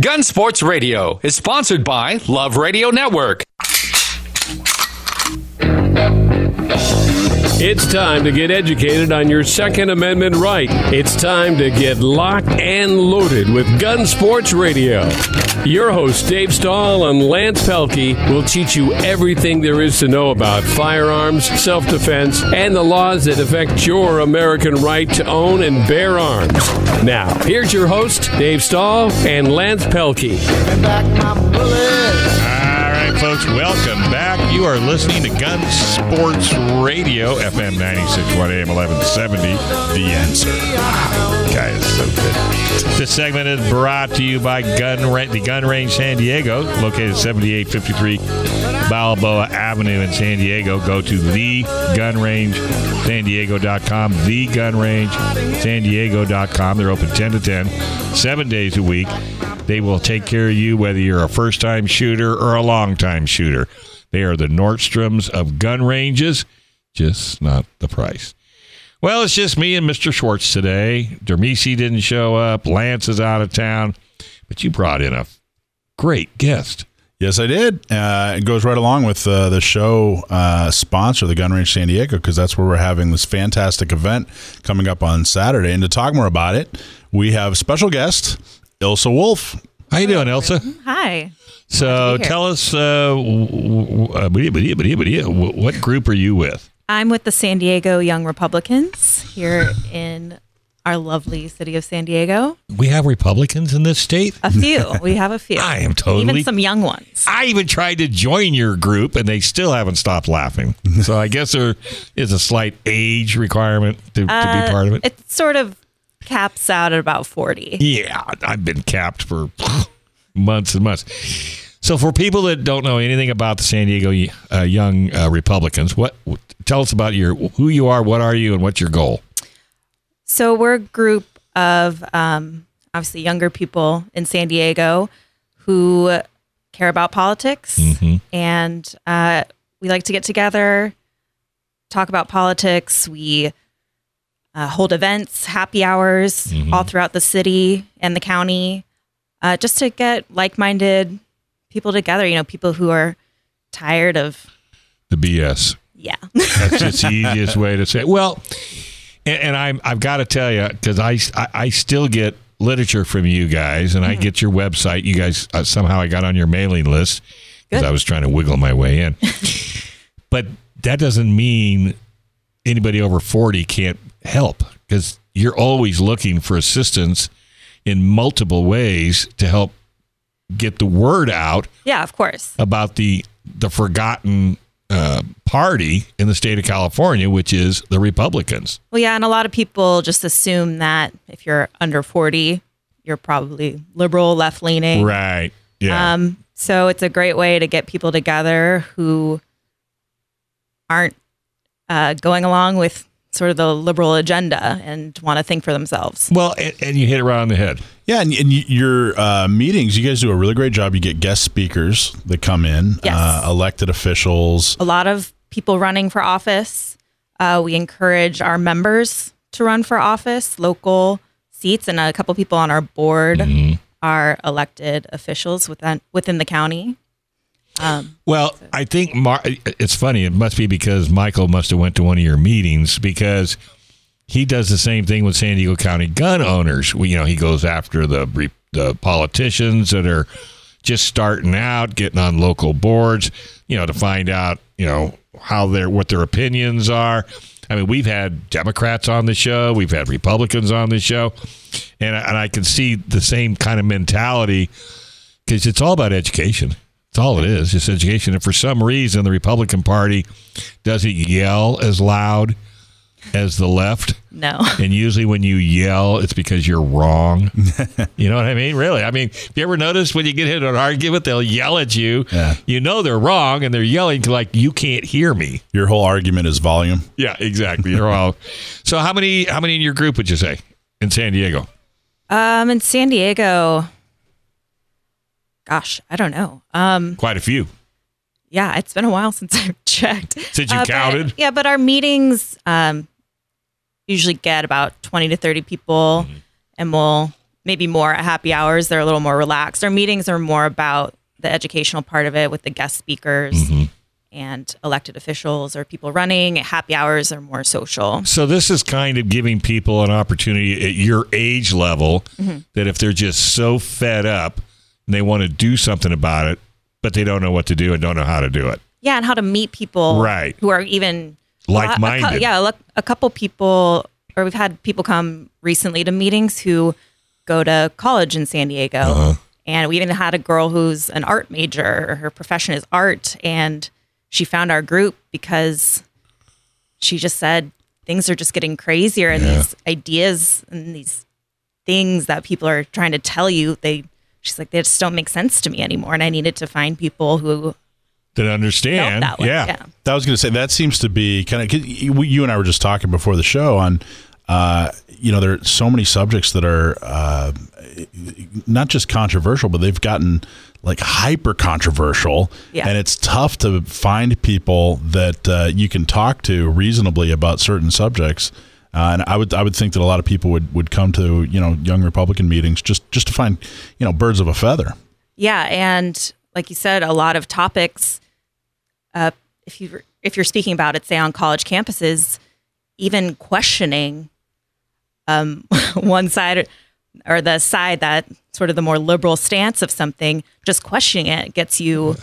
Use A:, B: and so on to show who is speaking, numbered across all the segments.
A: Gun Sports Radio is sponsored by Love Radio Network.
B: It's time to get educated on your Second Amendment right. It's time to get locked and loaded with Gun Sports Radio. Your hosts, Dave Stahl and Lance Pelkey, will teach you everything there is to know about firearms, self defense, and the laws that affect your American right to own and bear arms. Now, here's your host, Dave Stahl and Lance Pelkey.
C: All right, folks, welcome back. You are listening to Gun Sports Radio, FM 961 AM 1170. The answer. Guy is so good. This segment is brought to you by Gun Ra- the Gun Range San Diego, located at 7853 Balboa Avenue in San Diego. Go to thegunrangesandiego.com, thegunrangesandiego.com. They're open 10 to 10, seven days a week. They will take care of you whether you're a first time shooter or a long time shooter. They are the Nordstroms of gun ranges, just not the price. Well, it's just me and Mr. Schwartz today. Dermisi didn't show up. Lance is out of town. But you brought in a great guest.
D: Yes, I did. Uh, it goes right along with uh, the show uh, sponsor, the Gun Range San Diego, because that's where we're having this fantastic event coming up on Saturday. And to talk more about it, we have special guest Ilsa Wolf.
C: How you doing, Elsa?
E: Hi.
C: So tell us, uh, w- w- uh, what group are you with?
E: I'm with the San Diego Young Republicans here in our lovely city of San Diego.
C: We have Republicans in this state.
E: A few. We have a few.
C: I am totally-
E: Even some young ones.
C: I even tried to join your group, and they still haven't stopped laughing. So I guess there is a slight age requirement to, to be
E: Uh,
C: part of it.
E: It sort of caps out at about 40.
C: Yeah, I've been capped for months and months. So, for people that don't know anything about the San Diego uh, Young uh, Republicans, what tell us about your who you are, what are you, and what's your goal?
E: So we're a group of um, obviously younger people in San Diego who care about politics,
C: Mm-hmm.
E: and uh, we like to get together, talk about politics. We uh, hold events, happy hours
C: Mm-hmm.
E: all throughout the city and the county, uh, just to get like-minded people together. You know, people who are tired of
C: The BS.
E: yeah.
C: That's just the easiest way to say. It. Well, and, and I'm I've got to tell you because I, I I still get literature from you guys, and I get your website. You guys uh, somehow I got on your mailing list because I was trying to wiggle my way in. but that doesn't mean anybody over forty can't help because you're always looking for assistance in multiple ways to help get the word out
E: yeah, of course.
C: about the the forgotten uh, party in the state of California, which is the Republicans.
E: Well, yeah, and a lot of people just assume that if you're under 40, you're probably liberal, left leaning.
C: Right. Yeah.
E: Um, so it's a great way to get people together who aren't uh, going along with sort of the liberal agenda and want to think for themselves.
C: well, and, and you hit it right on the head.
D: Yeah, and, and your uh, meetings, you guys do a really great job. You get guest speakers that come in,
E: Yes.
D: uh, elected officials.
E: A lot of people running for office. Uh, we encourage our members to run for office, local seats, and a couple people on our board are elected officials within within the county. Um,
C: Well, I think Mar- it's funny. It must be because Michael must have went to one of your meetings because he does the same thing with San Diego County gun owners. We, you know, he goes after the the politicians that are just starting out, getting on local boards, you know, to find out, you know, how their what their opinions are. I mean, we've had Democrats on the show, we've had Republicans on the show, and and I can see the same kind of mentality because it's all about education. It's all it is, just education. And for some reason, the Republican Party doesn't yell as loud as the left.
E: no.
C: And usually, when you yell, it's because you're wrong. you know what I mean? Really? I mean, have you ever noticed when you get into an argument, they'll yell at you.
D: Yeah.
C: You know they're wrong, and they're yelling like you can't hear me.
D: Your whole argument is volume.
C: Yeah, exactly. You're all. So how many? How many in your group would you say in San Diego?
E: Um, in San Diego, gosh, I don't know. Um,
C: Quite a few.
E: yeah, it's been a while since I've checked.
C: Since you
E: Uh, but-
C: counted?
E: yeah, but our meetings um, usually get about 20 to 30 people,
C: Mm-hmm.
E: and we'll maybe more at happy hours. They're a little more relaxed. Our meetings are more about the educational part of it with the guest speakers and elected officials or people running. Happy hours are more social.
C: So this is kind of giving people an opportunity at your age level
E: Mm-hmm.
C: that if they're just so fed up and they want to do something about it, but they don't know what to do and don't know how to do it.
E: Yeah, and how to meet people
C: Right.
E: who are even
C: Like-minded.
E: A yeah, look, a couple people, or we've had people come recently to meetings who go to college in San Diego,
C: Uh-huh.
E: and we even had a girl who's an art major. Her profession is art, and she found our group because she just said things are just getting crazier, and these ideas and these things that people are trying to tell you, they. She's like, they just don't make sense to me anymore, and I needed to find people who
C: That
E: felt
C: understand.
E: that
C: yeah.
E: yeah.
D: I was going to say that seems to be kind of you and I were just talking before the show on uh, you know there are so many subjects that are uh, not just controversial but they've gotten like hyper controversial
E: Yeah.
D: and it's tough to find people that uh, you can talk to reasonably about certain subjects uh, and I would I would think that a lot of people would, would come to you know young Republican meetings just just to find you know birds of a feather
E: Yeah, and like you said, a lot of topics. Uh, if you if you're speaking about it, say on college campuses, even questioning um, one side or the side that sort of the more liberal stance of something, just questioning it gets you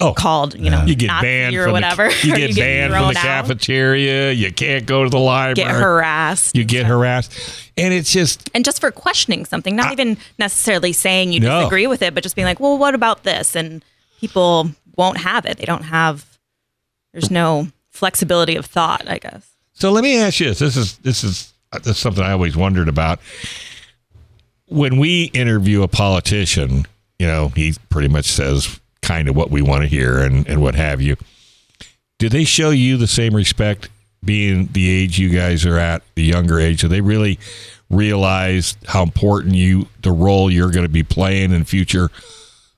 C: Oh.
E: called, you know,
C: You get banned
E: or
C: from
E: whatever.
C: The, you
E: or
C: get banned from the
E: out,
C: cafeteria. You can't go to the library.
E: get harassed,
C: You get harassed, and it's just
E: and just for questioning something, not even necessarily saying you
C: No.
E: disagree with it, but just being like, well, what about this? And people won't have it. They don't have. There's no flexibility of thought, I guess.
C: So let me ask you this. This is this is this is something I always wondered about. When we interview a politician, you know, he pretty much says kind of what we want to hear and, and what have you. Do they show you the same respect being the age you guys are at, the younger age? Do they really realize how important you the role you're going to be playing in future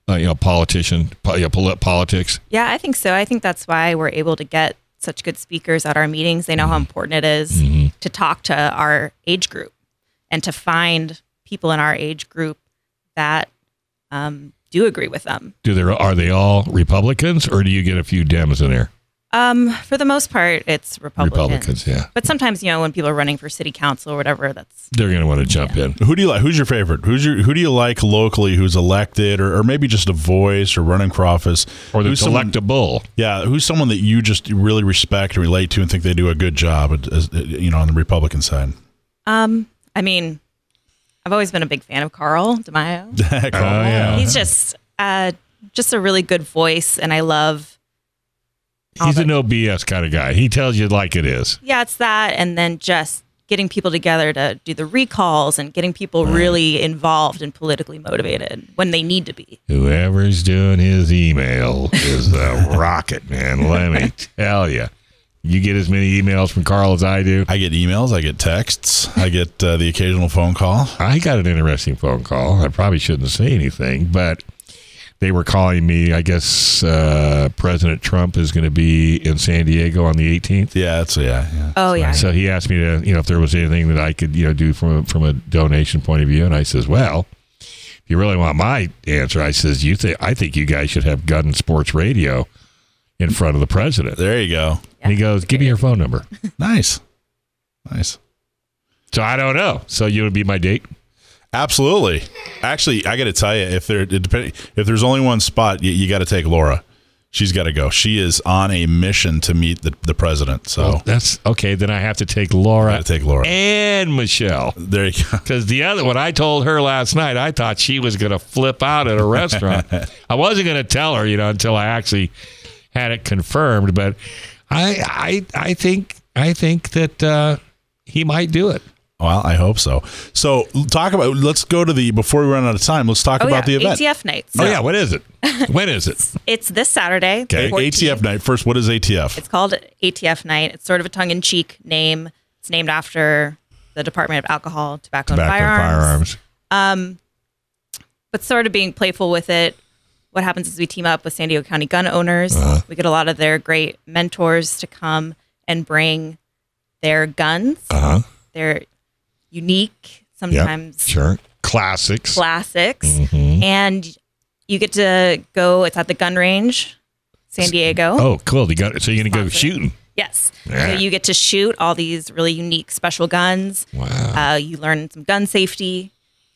C: uh, you know, politician, you know, polit- politics?
E: Yeah, I think so. I think that's why we're able to get such good speakers at our meetings. They know how important it is to talk to our age group and to find people in our age group that um, do agree with them.
C: Do they are they all Republicans or do you get a few Dems in there?
E: Um, for the most part, it's Republicans.
C: Republicans, yeah.
E: But sometimes, you know, when people are running for city council or whatever, that's
C: They're going to want to jump in.
D: Who do you like? Who's your favorite? Who's your who do you like locally? Who's elected, or, or maybe just a voice, or running for office,
C: Or the
D: who's someone,
C: electable.
D: yeah, who's someone that you just really respect and relate to and think they do a good job, as, you know, on the Republican side.
E: Um, I mean, I've always been a big fan of Carl DeMaio.
D: Carl.
C: Oh, yeah.
E: He's just uh just a really good voice and I love
C: He's
E: the-
C: a no BS kind of guy. He tells you like it is.
E: yeah, it's that and then just getting people together to do the recalls and getting people really involved and politically motivated when they need to be.
C: Whoever's doing his email is a rocket, man. Let me tell you. You get as many emails from Carl as I do.
D: I get emails, I get texts, I get uh, the occasional phone call.
C: I got an interesting phone call. I probably shouldn't say anything, but they were calling me. I guess uh, President Trump is going to be in San Diego on the 18th.
D: Yeah, that's yeah, yeah.
E: Oh yeah.
C: So he asked me to, you know, if there was anything that I could, you know, do from a, from a donation point of view, and I says, well, if you really want my answer, I says, you think I think you guys should have Gun Sports Radio in front of the president.
D: There you go.
C: And he goes, give me your phone number.
D: Nice, nice.
C: So I don't know. So you would be my date?
D: Absolutely. Actually, I got to tell you, if there it depend, if there's only one spot, you, you got to take Laura. She's got to go. She is on a mission to meet the, the president. So
C: That's okay. Then I have to take Laura
D: got to take Laura.
C: and Michelle.
D: There you go.
C: Because the other one, I told her last night, I thought she was going to flip out at a restaurant. I wasn't going to tell her, you know, until I actually had it confirmed. But I, I, I think, I think that uh, he might do it.
D: Well, I hope so. So talk about. Let's go to the before we run out of time. Let's talk
E: oh
D: about
E: yeah.
D: the event.
E: ATF nights.
C: Oh yeah, what is it? When is it?
E: It's this Saturday.
D: Okay, ATF night. First, what is ATF?
E: It's called ATF Night. It's sort of a tongue in cheek name. It's named after the Department of Alcohol, Tobacco,
C: Tobacco
E: and
C: and
E: Firearms.
C: Um,
E: But sort of being playful with it. What happens is we team up with San Diego County gun owners. We get a lot of their great mentors to come and bring their guns.
C: Uh huh.
E: They're unique. Sometimes
C: Sure. classics.
E: classics,
C: Mm-hmm.
E: and you get to go. It's at the gun range, San Diego.
C: Oh, cool. You got. So you're going to go shooting.
E: Yes.
C: Yeah.
E: So you get to shoot all these really unique special guns.
C: Wow.
E: Uh, you learn some gun safety.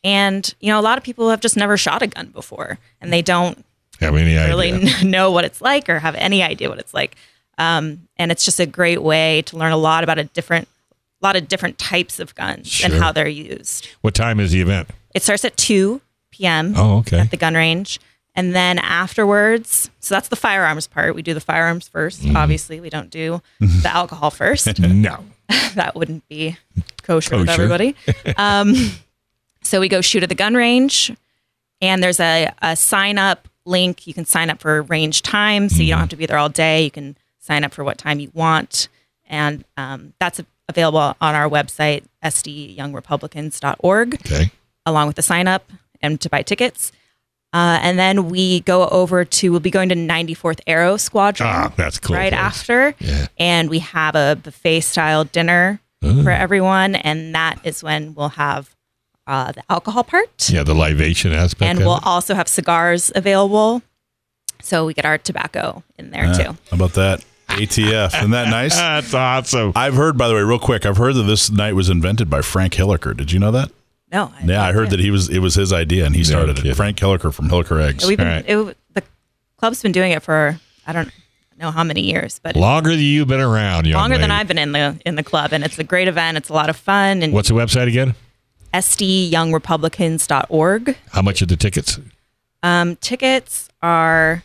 E: And, you know, a lot of people have just never shot a gun before and they don't
C: Have any idea?
E: really know what it's like or have any idea what it's like. Um, and it's just a great way to learn a lot about a different, a lot of different types of guns and how they're used.
C: What time is the event?
E: It starts at 2 p.m.
C: Oh, okay.
E: at the gun range. And then afterwards, so that's the firearms part. We do the firearms 1st
C: Mm-hmm.
E: Obviously, we don't do the alcohol first.
C: No.
E: that wouldn't be kosher, with everybody. Um, so we go shoot at the gun range, and there's a, a sign up link. You can sign up for range time, so you don't have to be there all day. You can sign up for what time you want, and um, that's available on our website, sdyoungrepublicans.org,
C: Okay.
E: along with the sign up and to buy tickets. Uh, and then we go over to, we'll be going to 94th Aero Squadron
C: Ah, that's cool.
E: right
C: place.
E: after.
C: Yeah.
E: And we have a buffet style dinner
C: Oh.
E: for everyone. And that is when we'll have uh, the alcohol part.
C: Yeah, the libation aspect.
E: and we'll
C: it.
E: also have cigars available. So we get our tobacco in there
D: Yeah.
E: too.
D: How about that? ATF. Isn't that nice?
C: That's awesome.
D: I've heard, by the way, real quick, I've heard that this night was invented by Frank Hilliker. Did you know that?
E: No.
D: Yeah, I heard that he was it was his idea and he started
C: kidding.
D: it. Frank Hilliker from Hilliker Eggs.
E: We've been,
C: All right.
E: it, the club's been doing it for, I don't know how many years, but
C: Longer than you've been around, young
E: longer than. I've been in the in the club. And it's a great event. It's a lot of fun. And
C: What's the website again?
E: sdyoungrepublicans.org.
C: How much are the tickets?
E: Um, tickets are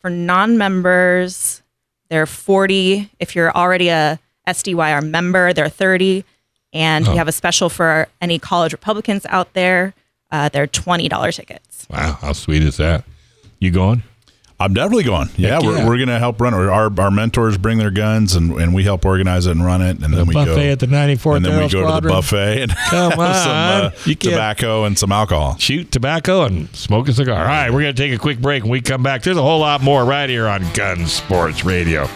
E: for non-members. They're forty. If you're already a SDYR member, they're thirty. And
C: Oh.
E: we have a special for any college Republicans out there. Uh, they're twenty dollar tickets.
C: Wow, how sweet is that? You going?
D: I'm definitely going. Yeah,
C: Heck
D: we're, we're going to help run it. Our, our mentors bring their guns and, and we help organize it and run it. And
C: The
D: then we
C: buffet
D: go.
C: at the 94th
D: and then we go to the buffet and
C: Come
D: have some uh, tobacco and some alcohol.
C: Shoot tobacco and smoke a cigar. All right, we're going to take a quick break. When we come back, there's a whole lot more right here on Gun Sports Radio.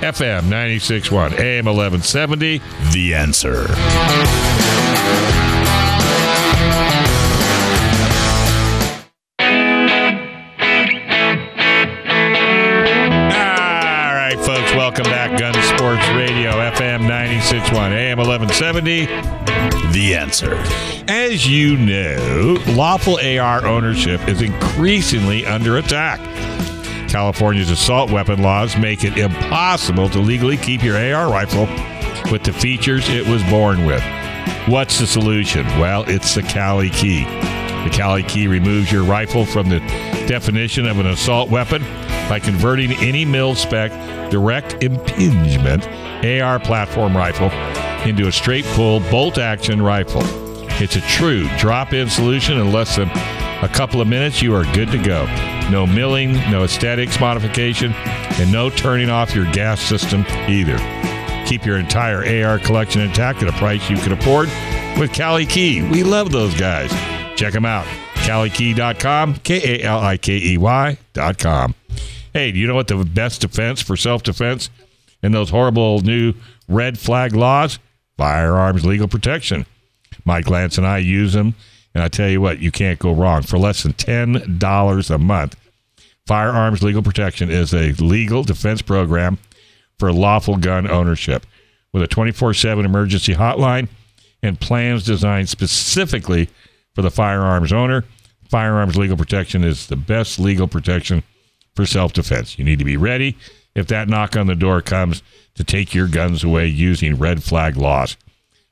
C: FM 96.1, AM 1170.
D: The answer.
C: Welcome back. Gun Sports Radio, FM 96.1, AM 1170.
D: The answer.
C: As you know, lawful AR ownership is increasingly under attack. California's assault weapon laws make it impossible to legally keep your AR rifle with the features it was born with. What's the solution? Well, it's the Cali Key. The Cali Key removes your rifle from the definition of an assault weapon by converting any mil spec direct impingement AR platform rifle into a straight pull bolt action rifle. It's a true drop in solution in less than a couple of minutes. You are good to go. No milling, no aesthetics modification, and no turning off your gas system either. Keep your entire AR collection intact at a price you can afford with Cali Key. We love those guys. Check them out. CaliKey.com, K A L I K E Y.com. Hey, do you know what the best defense for self defense in those horrible new red flag laws? Firearms legal protection. Mike Lance and I use them, and I tell you what, you can't go wrong. For less than $10 a month, Firearms Legal Protection is a legal defense program for lawful gun ownership with a 24 7 emergency hotline and plans designed specifically for the firearms owner. Firearms Legal Protection is the best legal protection for self defense. You need to be ready if that knock on the door comes to take your guns away using red flag laws.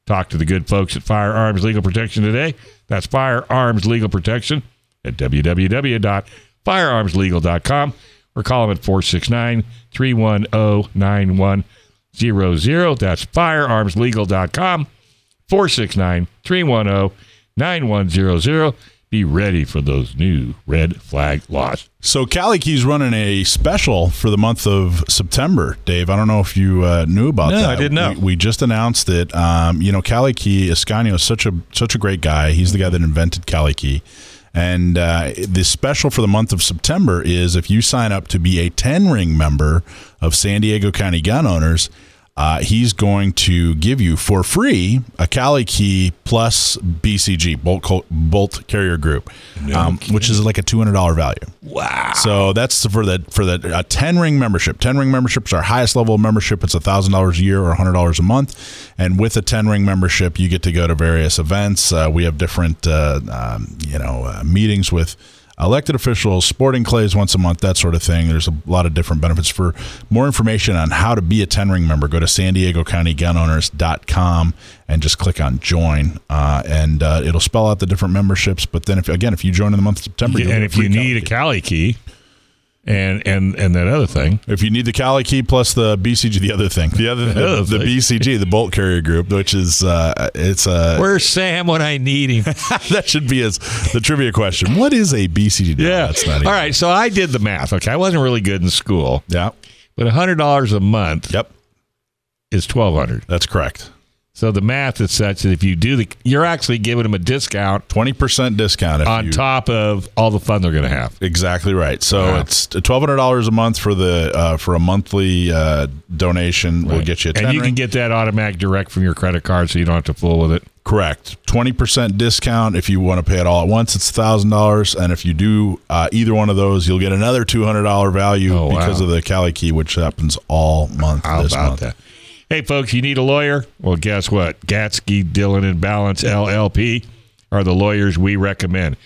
C: Talk to the good folks at Firearms Legal Protection today. That's Firearms Legal Protection at www.firearmslegal.com or call them at 469 310 9100. That's firearmslegal.com 469 310 9100. Be ready for those new red flag laws.
D: So Cali Key's running a special for the month of September, Dave. I don't know if you uh, knew about
C: No,
D: that.
C: I didn't know.
D: We, we just announced it. Um, you know, Cali Key Escanio is such a such a great guy. He's the guy that invented Cali Key. And uh, the special for the month of September is if you sign up to be a 10 ring member of San Diego County Gun Owners, uh, he's going to give you for free a Cali Key plus BCG bolt bolt carrier group, um, which is like a two hundred dollar value.
C: Wow.
D: So that's for the for the uh, ten ring membership. Ten ring membership is our highest level of membership. It's thousand dollars a year or hundred dollars a month. And with a ten ring membership, you get to go to various events. Uh, we have different uh, um, you know uh, meetings with elected officials, sporting clays once a month, that sort of thing. There's a lot of different benefits. For more information on how to be a 10 ring member, go to san diego county gunowners.com and just click on join. Uh, and uh, it'll spell out the different memberships. But then, if again, if you join in the month of September, you'll
C: and if you need a
D: Cali
C: Cali key, and and and that other thing,
D: If you need the Cali key plus the BCG, the other thing, the other, the,
C: thing.
D: BCG, the bolt carrier group, which is uh, it's a
C: where's Sam when I need him?
D: that should be as the trivia question. What is a BCG? No,
C: yeah.
D: that's not
C: All
D: even-
C: right. So I did the math. Okay, I wasn't really good in school,
D: Yeah,
C: but hundred dollars a month
D: yep,
C: is twelve hundred.
D: that's correct.
C: So the math is such that if you do the, you're actually giving them a discount
D: Twenty percent discount if
C: on
D: you,
C: top of all the fun they're going to have.
D: Exactly right. So
C: Wow.
D: it's twelve hundred dollars a month for the uh, for a monthly uh, donation. We'll get you a
C: and you can get that automatic direct from your credit card, so you don't have to fool with it.
D: Correct. Twenty percent discount if you want to pay it all at once. It's thousand dollars, and if you do uh, either one of those, you'll get another two hundred dollar value
C: Oh, wow.
D: because of the Cali Key, which happens all month
C: How
D: this
C: about
D: month.
C: that? Hey, folks, you need a lawyer? Well, guess what? Gatzke, Dillon, and Ballance LLP are the lawyers we recommend.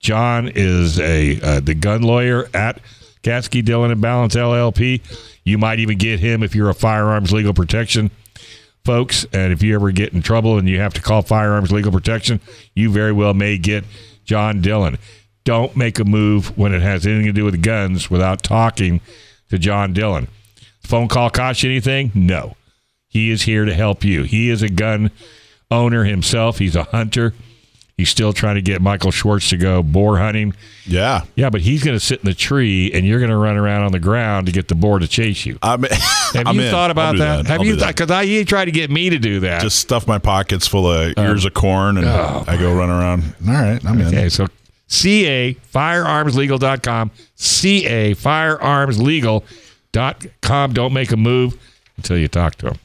C: John is a uh, the gun lawyer at Gatzke, Dillon, and Ballance LLP. You might even get him if you're a firearms legal protection folks. And if you ever get in trouble and you have to call firearms legal protection, you very well may get John Dillon. Don't make a move when it has anything to do with guns without talking to John Dillon. Phone call cost you anything? No. He is here to help you. He is a gun owner himself. He's a hunter. He's still trying to get Michael Schwartz to go boar hunting.
D: Yeah.
C: Yeah, but he's going to sit in the tree and you're going to run around on the ground to get the boar to chase you.
D: I'm,
C: Have
D: I'm
C: you
D: in.
C: thought about
D: do
C: that? Have
D: I'll
C: you
D: that.
C: Because I he tried to get me to do that.
D: Just stuff my pockets full of oh. ears of corn and oh. I go run around. All right. I'm in.
C: Oh, Okay, so CA firearmslegal.com, CA firearmslegal.com. Don't make a move until you talk to him.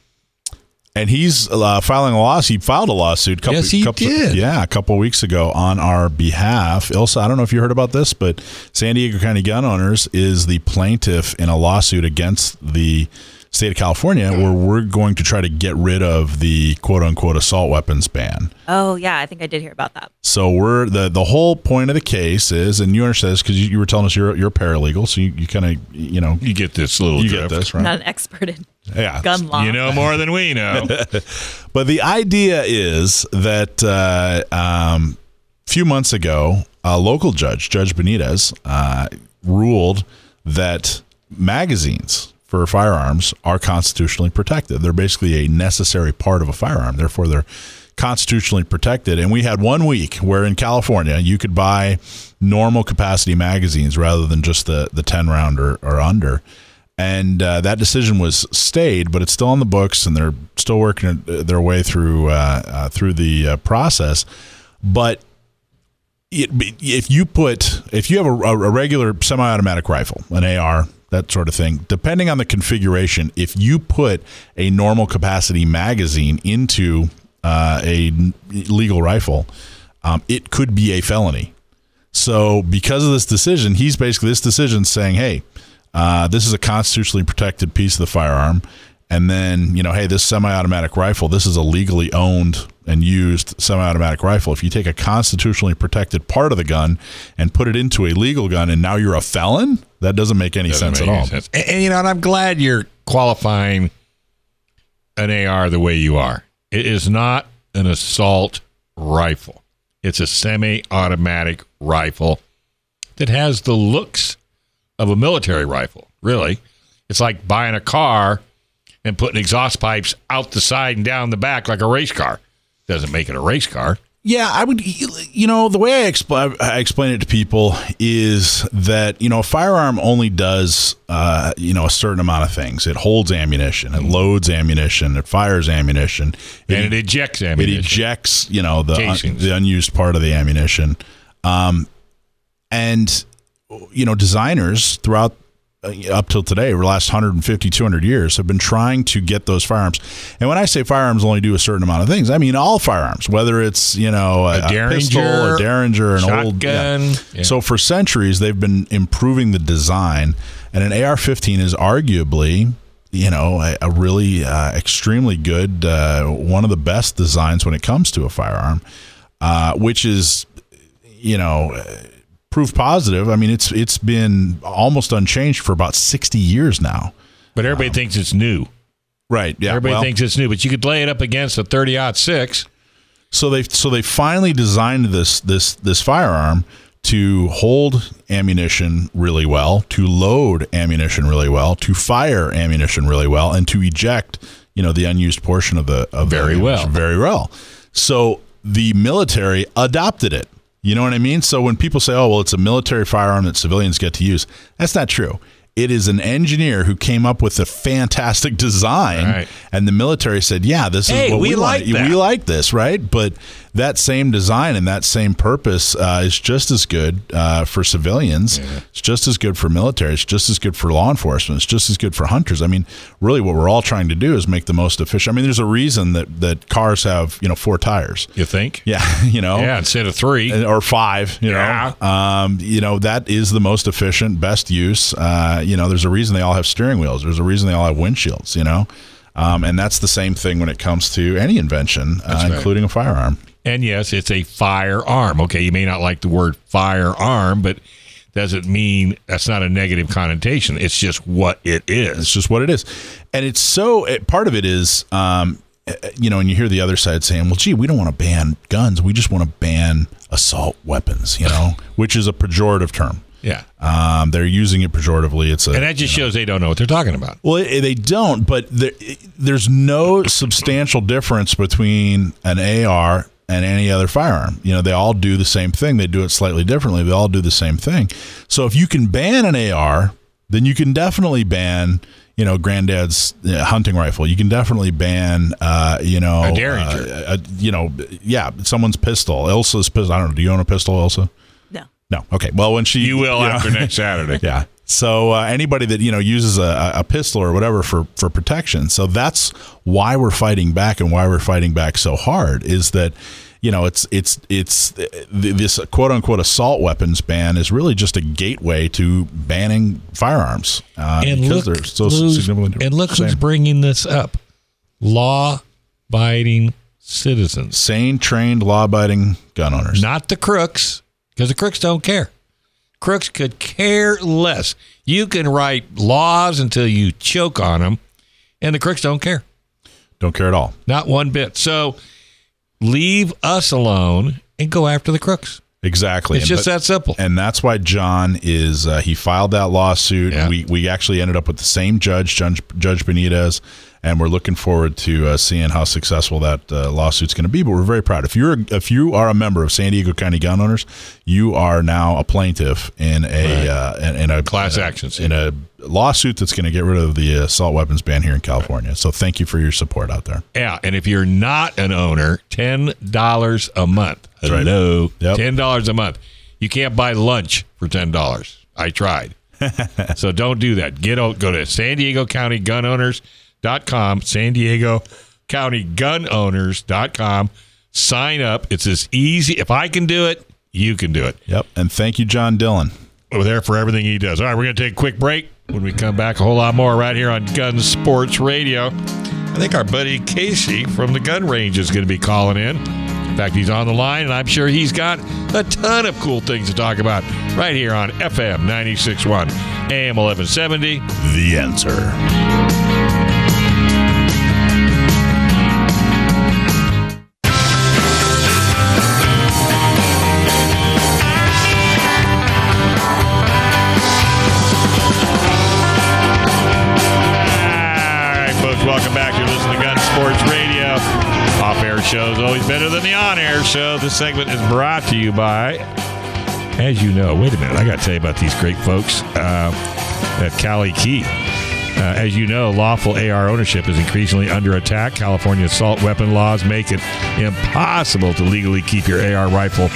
D: And he's uh, filing a lawsuit. He filed a lawsuit. Couple,
C: Yes, he
D: couple,
C: did.
D: Yeah, a couple weeks ago on our behalf. Ilsa, I don't know if you heard about this, but San Diego County Gun Owners is the plaintiff in a lawsuit against the state of California, where we're going to try to get rid of the quote unquote assault weapons ban.
E: Oh yeah, I think I did hear about that.
D: So we're the the whole point of the case is, and you understand this because you, you were telling us you're you're a paralegal, so you, you kind of you know
C: You get this little
D: you
C: drift.
D: get this right.
E: I'm not an expert in
D: yeah,
E: gun law.
C: You know more than we know.
D: But the idea is that uh, um, a few months ago, a local judge, Judge Benitez, uh, ruled that magazines for firearms are constitutionally protected. They're basically a necessary part of a firearm. Therefore, they're constitutionally protected. And we had one week where in California you could buy normal capacity magazines rather than just the, the 10 round or, or under and uh, that decision was stayed, but it's still on the books, and they're still working their way through uh, uh, through the uh, process. But it, if you put if you have a, a regular semi-automatic rifle, an AR, that sort of thing, depending on the configuration, if you put a normal capacity magazine into uh, a legal rifle, um, it could be a felony. So, because of this decision, he's basically this decision saying, "Hey, uh, this is a constitutionally protected piece of the firearm." And then, you know, hey, this semi-automatic rifle, this is a legally owned and used semi-automatic rifle. If you take a constitutionally protected part of the gun and put it into a legal gun, and now you're a felon, that doesn't make any
C: Doesn't
D: sense
C: make
D: at
C: any
D: all.
C: sense. And, and, you know, and I'm glad you're qualifying an AR the way you are. It is not an assault rifle. It's a semi-automatic rifle that has the looks of a military rifle. Really, it's like buying a car and putting exhaust pipes out the side and down the back like a race car. Doesn't make it a race car.
D: Yeah, I would. You know, the way I, expl- I explain it to people is that you know a firearm only does uh, you know a certain amount of things. It holds ammunition, it loads ammunition, it fires ammunition,
C: And it ejects ammunition.
D: it ejects you know the un- the unused part of the ammunition, um, and you know designers throughout up till today, over the last 150, 200 years, have been trying to get those firearms. And when I say firearms only do a certain amount of things, I mean all firearms, whether it's you know a,
C: A
D: a pistol,
C: Derringer,
D: a derringer, an old
C: shotgun. Yeah.
D: So for centuries, they've been improving the design, and an AR-15 is arguably. You know, a, a really uh, extremely good, uh, one of the best designs when it comes to a firearm, uh, which is, you know, proof positive. I mean, it's it's been almost unchanged for about sixty years now.
C: But everybody um, thinks it's new.
D: Right. Yeah.
C: Everybody
D: well,
C: thinks it's new, but you could lay it up against a 30 six.
D: so they so they finally designed this this this firearm to hold ammunition really well, to load ammunition really well, to fire ammunition really well, and to eject you know the unused portion of the of
C: Very
D: ammunition
C: well.
D: very well. So the military adopted it. You know what I mean? So when people say, "Oh, well, it's a military firearm that civilians get to use," that's not true. It is an engineer who came up with a fantastic design,
C: Right.
D: and the military said, "Yeah, this is
C: Hey,
D: what
C: we
D: we,
C: like that."
D: We like this, right?" But that same design and that same purpose uh, is just as good uh, for civilians. It's just as good for military. It's just as good for law enforcement. It's just as good for hunters. I mean, really, what we're all trying to do is make the most efficient. I mean, there's a reason that that cars have you know four tires.
C: You think?
D: Yeah, you know.
C: Yeah, instead of three.
D: Or five, you
C: Yeah.
D: know, um, you know that is the most efficient, best use. Uh, you know, there's a reason they all have steering wheels. There's a reason they all have windshields. You know, um, and that's the same thing when it comes to any invention, uh,
C: right.
D: including a firearm.
C: And yes, it's a firearm. Okay, you may not like the word firearm, but doesn't mean that's not a negative connotation. It's just what it
D: It's just what it is, and it's so. It, part of it is, um, uh, you know, and you hear the other side saying, "Well, gee, we don't want to ban guns. We just want to ban assault weapons." You know, which is a pejorative term.
C: Yeah.
D: Um, they're using it pejoratively. It's a
C: And that just shows they don't know what they're talking about.
D: Well, it- they don't, but there, there's no substantial difference between an AR and any other firearm. You know, they all do the same thing. They do it slightly differently. They all do the same thing. So if you can ban an AR, then you can definitely ban, you know, granddad's uh, hunting rifle. You can definitely ban, uh, you know,
C: A Derringer.
D: uh, a- you know, yeah, someone's pistol. Elsa's pistol. I don't know. Do you own a pistol, Elsa?
E: No.
D: No. Okay. Well, when she
C: You will
D: know-
C: after next Saturday.
D: yeah. So uh, anybody that you know uses a, a pistol or whatever for for protection. So that's why we're fighting back and why we're fighting back so hard is that you know it's it's it's this quote unquote assault weapons ban is really just a gateway to banning firearms uh,
C: And
D: because
C: look,
D: they're so
C: who's-
D: significantly different.
C: and look who's bringing this up. Law abiding citizens.
D: sane, trained, law-abiding gun owners.
C: not the crooks, because the crooks don't care. Crooks could care less. You can write laws until you choke on them, and the crooks don't care.
D: Don't care at all.
C: Not one bit. So leave us alone and go after the crooks.
D: Exactly.
C: It's
D: And
C: just
D: but-
C: that simple.
D: and that's why John is uh, he filed that lawsuit.
C: Yeah.
D: We we actually ended up with the same judge, Judge, judge Benitez, and we're looking forward to uh, seeing how successful that uh, lawsuit's going to be. But we're very proud. If you're if you are a member of San Diego County Gun Owners, you are now a plaintiff in a uh, in, in a
C: Class
D: in a-
C: action
D: in a lawsuit that's going to get rid of the assault weapons ban here in California. So thank you for your support out there.
C: Yeah, and if you're not an owner, ten dollars a month.
D: That's right.
C: Hello,
D: Yep.
C: ten dollars a month. You can't buy lunch for ten dollars. I tried, so don't do that. Get o- go to San Diego County Gun Owners.com. San Diego County Gun Owners.com. Sign up. It's as easy. If I can do it, you can do it.
D: Yep. And thank you, John Dillon.
C: We're there for everything he does. All right, we're going to take a quick break. When we come back, a whole lot more right here on Gun Sports Radio. I think our buddy Casey from the gun range is going to be calling in. In fact, he's on the line, and I'm sure he's got a ton of cool things to talk about right here on FM 96.1 AM 1170.
D: The answer.
C: Better than the on air show. This segment is brought to you by, as you know, wait a minute, I got to tell you about these great folks uh, at Cali Key. Uh, as you know, lawful AR ownership is increasingly under attack. California assault weapon laws make it impossible to legally keep your AR rifle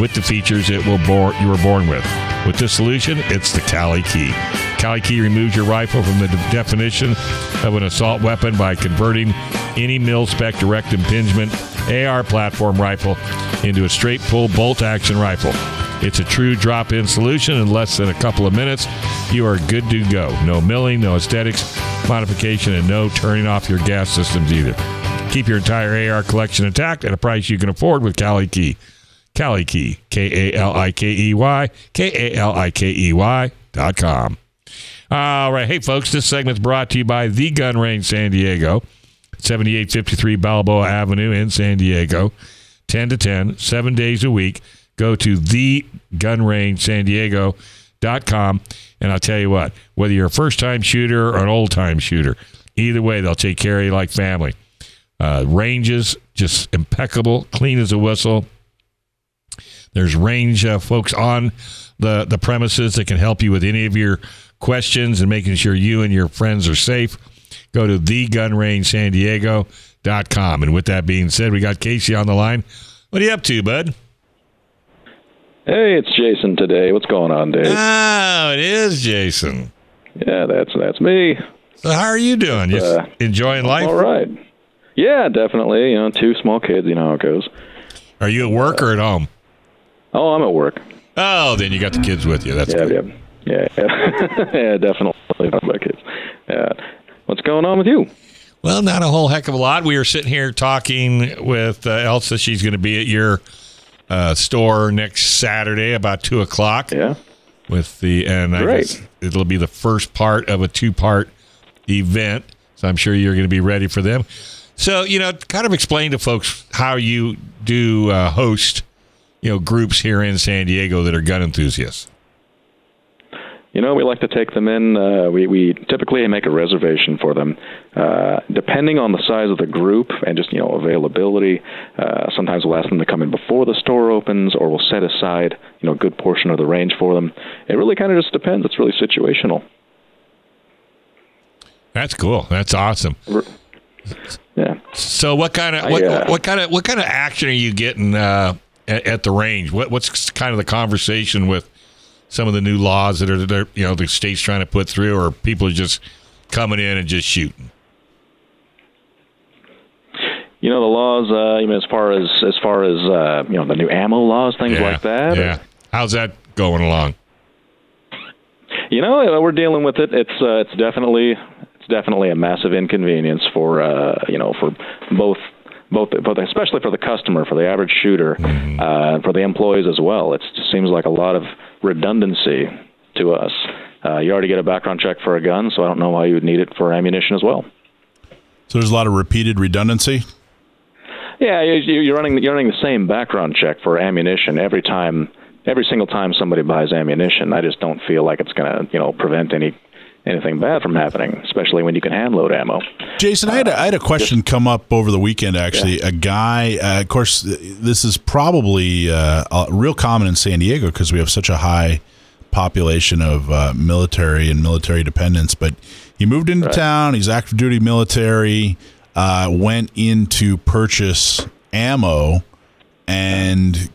C: with the features it will bore, you were born with. With this solution, it's the Cali Key. Cali Key removes your rifle from the de- definition of an assault weapon by converting any mil spec direct impingement AR platform rifle into a straight pull bolt action rifle. It's a true drop in solution in less than a couple of minutes. You are good to go. No milling, no aesthetics, modification, and no turning off your gas systems either. Keep your entire AR collection intact at a price you can afford with Cali Key. Cali Key, K A L I K E Y, K A L I K E Y dot com. All right. Hey, folks, this segment's brought to you by The Gun Range San Diego, 7853 Balboa Avenue in San Diego, 10 to 10, seven days a week. Go to thegunrangesandiego.com. And I'll tell you what, whether you're a first time shooter or an old time shooter, either way, they'll take care of you like family. Uh, ranges, just impeccable, clean as a whistle. There's range uh, folks on the, the premises that can help you with any of your questions and making sure you and your friends are safe. Go to thegunrangesandiego.com. And with that being said, we got Casey on the line. What are you up to, bud?
F: Hey, it's Jason today. What's going on, Dave?
C: Oh, it is Jason.
F: yeah, that's that's me.
C: So how are you doing? Just
F: Uh,
C: enjoying life?
F: All right. Yeah, definitely. You know, two small kids. You know how it goes.
C: Are you at work or at home?
F: Oh, I'm at work.
C: Oh, then you got the kids with you. That's
F: Yeah,
C: good.
F: yeah, yeah, yeah. yeah definitely. About kids. Yeah. What's going on with you?
C: Well, not a whole heck of a lot. We are sitting here talking with uh, Elsa. She's going to be at your uh, store next Saturday about two o'clock.
F: Yeah.
C: With the and I
F: Great.
C: guess it'll be the first part of a two-part event. So I'm sure you're going to be ready for them. So you know, kind of explain to folks how you do uh, host, you know, groups here in San Diego that are gun enthusiasts.
F: You know, we like to take them in. Uh, we, we typically make a reservation for them. Uh, depending on the size of the group and just, you know, availability, uh, sometimes we'll ask them to come in before the store opens or we'll set aside, you know, a good portion of the range for them. It really kind of just depends. It's really situational.
C: That's cool. That's awesome.
F: Yeah.
C: So what kind of what,
F: I, uh,
C: what kind of what kind of action are you getting uh, at, at the range? What what's kind of the conversation with some of the new laws that are that are, you know the state's trying to put through, or people are just coming in and just shooting?
F: You know the laws. Uh, you mean as far as as far as uh, you know the new ammo laws, things
C: yeah,
F: like that.
C: Yeah. How's that going along?
F: You know, uh, we're dealing with it. It's uh, it's definitely it's definitely a massive inconvenience for uh, you know for both both both especially for the customer, for the average shooter, uh, for the employees as well. It just seems like a lot of redundancy to us. Uh, you already get a background check for a gun, so I don't know why you would need it for ammunition as well.
D: So there's a lot of repeated redundancy.
F: Yeah, you- you're running you're running the same background check for ammunition every time, every single time somebody buys ammunition. I just don't feel like it's going to you know prevent any anything bad from happening, especially when you can hand load ammo.
D: Jason, I had a, I had a question come up over the weekend. Actually, a guy. Uh, of course, this is probably uh, uh, real common in San Diego because we have such a high population of uh, military and military dependents. But he moved into town. He's active duty military. Uh, went in to purchase ammo and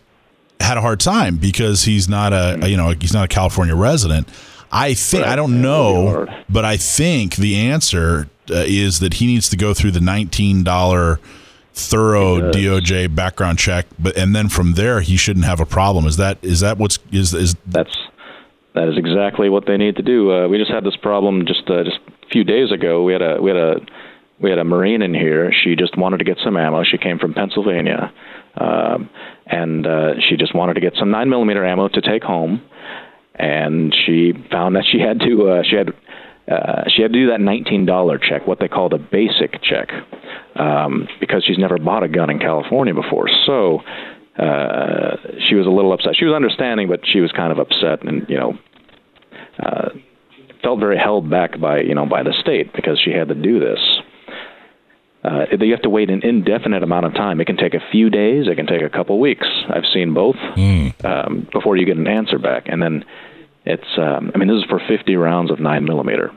D: had a hard time because he's not a you know he's not a California resident. I think I don't
F: Yeah, it'll be
D: know, but I think the answer uh, is that he needs to go through the nineteen dollar thorough DOJ background check, but and then from there he shouldn't have a problem. Is that is that what's is is
F: That's that is exactly what they need to do. Uh, we just had this problem just uh, just a few days ago. We had a we had a we had a marine in here. She just wanted to get some ammo. She came from Pennsylvania, um, and uh, she just wanted to get some nine millimeter ammo to take home. And she found that she had to uh, she had uh, she had to do that nineteen dollar check, what they call the basic check, um, because she's never bought a gun in California before. So uh, she was a little upset. She was understanding, but she was kind of upset, and you know, uh, felt very held back by you know by the state because she had to do this. Uh, you have to wait an indefinite amount of time. It can take a few days. It can take a couple weeks. I've seen both um, before you get an answer back, and then it's. Um, I mean, this is for 50 rounds of nine millimeter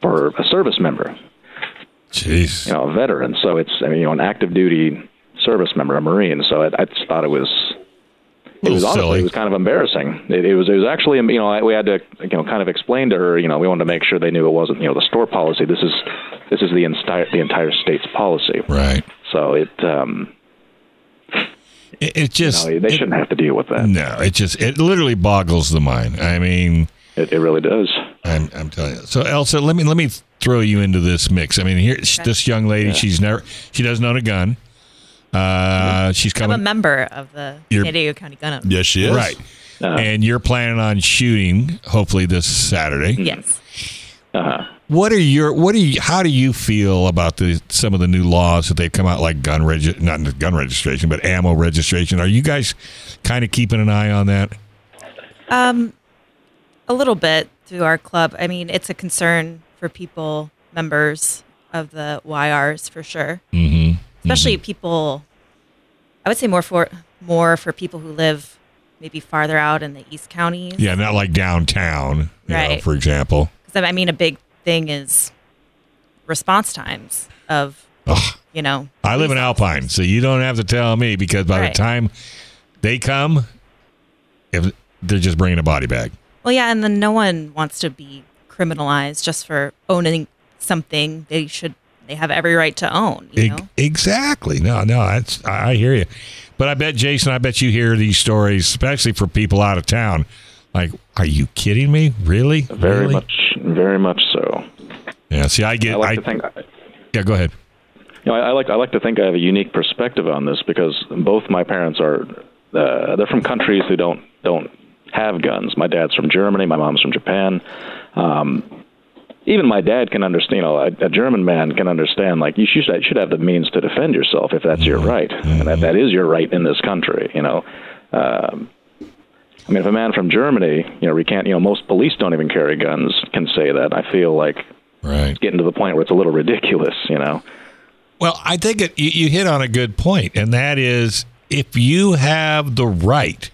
F: for a service member
C: Jeez.
F: you know, a veteran. So it's, I mean, you know, an active duty service member, a Marine. So I, I just thought it was, it was honestly
C: silly.
F: it was kind of embarrassing. It, it was it was actually you know we had to you know kind of explain to her you know we wanted to make sure they knew it wasn't you know the store policy. This is this is the entire the entire state's policy.
C: Right.
F: So it um
C: It, it just
F: no, they
C: it-
F: shouldn't have to deal with that.
C: no. It just it literally boggles the mind. I mean,
F: It, it really does.
C: I'm I'm telling you. So Elsa, let me let me throw you into this mix. I mean, here sh this young lady, she's never she doesn't own a gun. Uh, she's
E: I'm a
C: coming
E: member of the
C: You're-
E: San Diego County Gun Owners.
D: Yes, she is.
C: right, and you're planning on shooting hopefully this Saturday.
E: Yes.
F: Uh-huh.
C: What are your what do you how do you feel about the some of the new laws that they've come out like gun regi- not gun registration but ammo registration? Are you guys kind of keeping an eye on that?
E: Um, A little bit through our club. I mean, it's a concern for people, members of the YRs for sure. Mm-hmm. Especially people, I would say more for more for people who live maybe farther out in the East counties.
C: Yeah, not like downtown, you know,
E: Right.
C: for example.
E: Because I mean, a big thing is response times of,
C: Ugh.
E: you know,
C: I live in Alpine, so you don't have to tell me because by
E: Right.
C: the time they come, if they're just bringing a body bag.
E: Well, yeah, and then no one wants to be criminalized just for owning something they should they have every right to own. You know,
C: exactly. No, no, I hear you. But I bet Jason, I bet you hear these stories, especially for people out of town. Like, are you kidding me? Really?
F: Very
C: really?
F: much, very much so.
C: Yeah. See, I get.
F: I like
C: I,
F: to think.
C: yeah. Go ahead.
F: You know, I, I like I like to think I have a unique perspective on this because both my parents are uh, they're from countries who don't don't have guns. My dad's from Germany, my mom's from Japan. Um, even my dad can understand. You know, a, a German man can understand. Like you should should have the means to defend yourself if that's your right, and that that is your right in this country. You know. Um, I mean, if a man from Germany, you know, recant, you know, most police don't even carry guns, can say that. I feel like
C: Right.
F: getting to the point where it's a little ridiculous, you know.
C: Well, I think it, you, you hit on a good point, and that is if you have the right,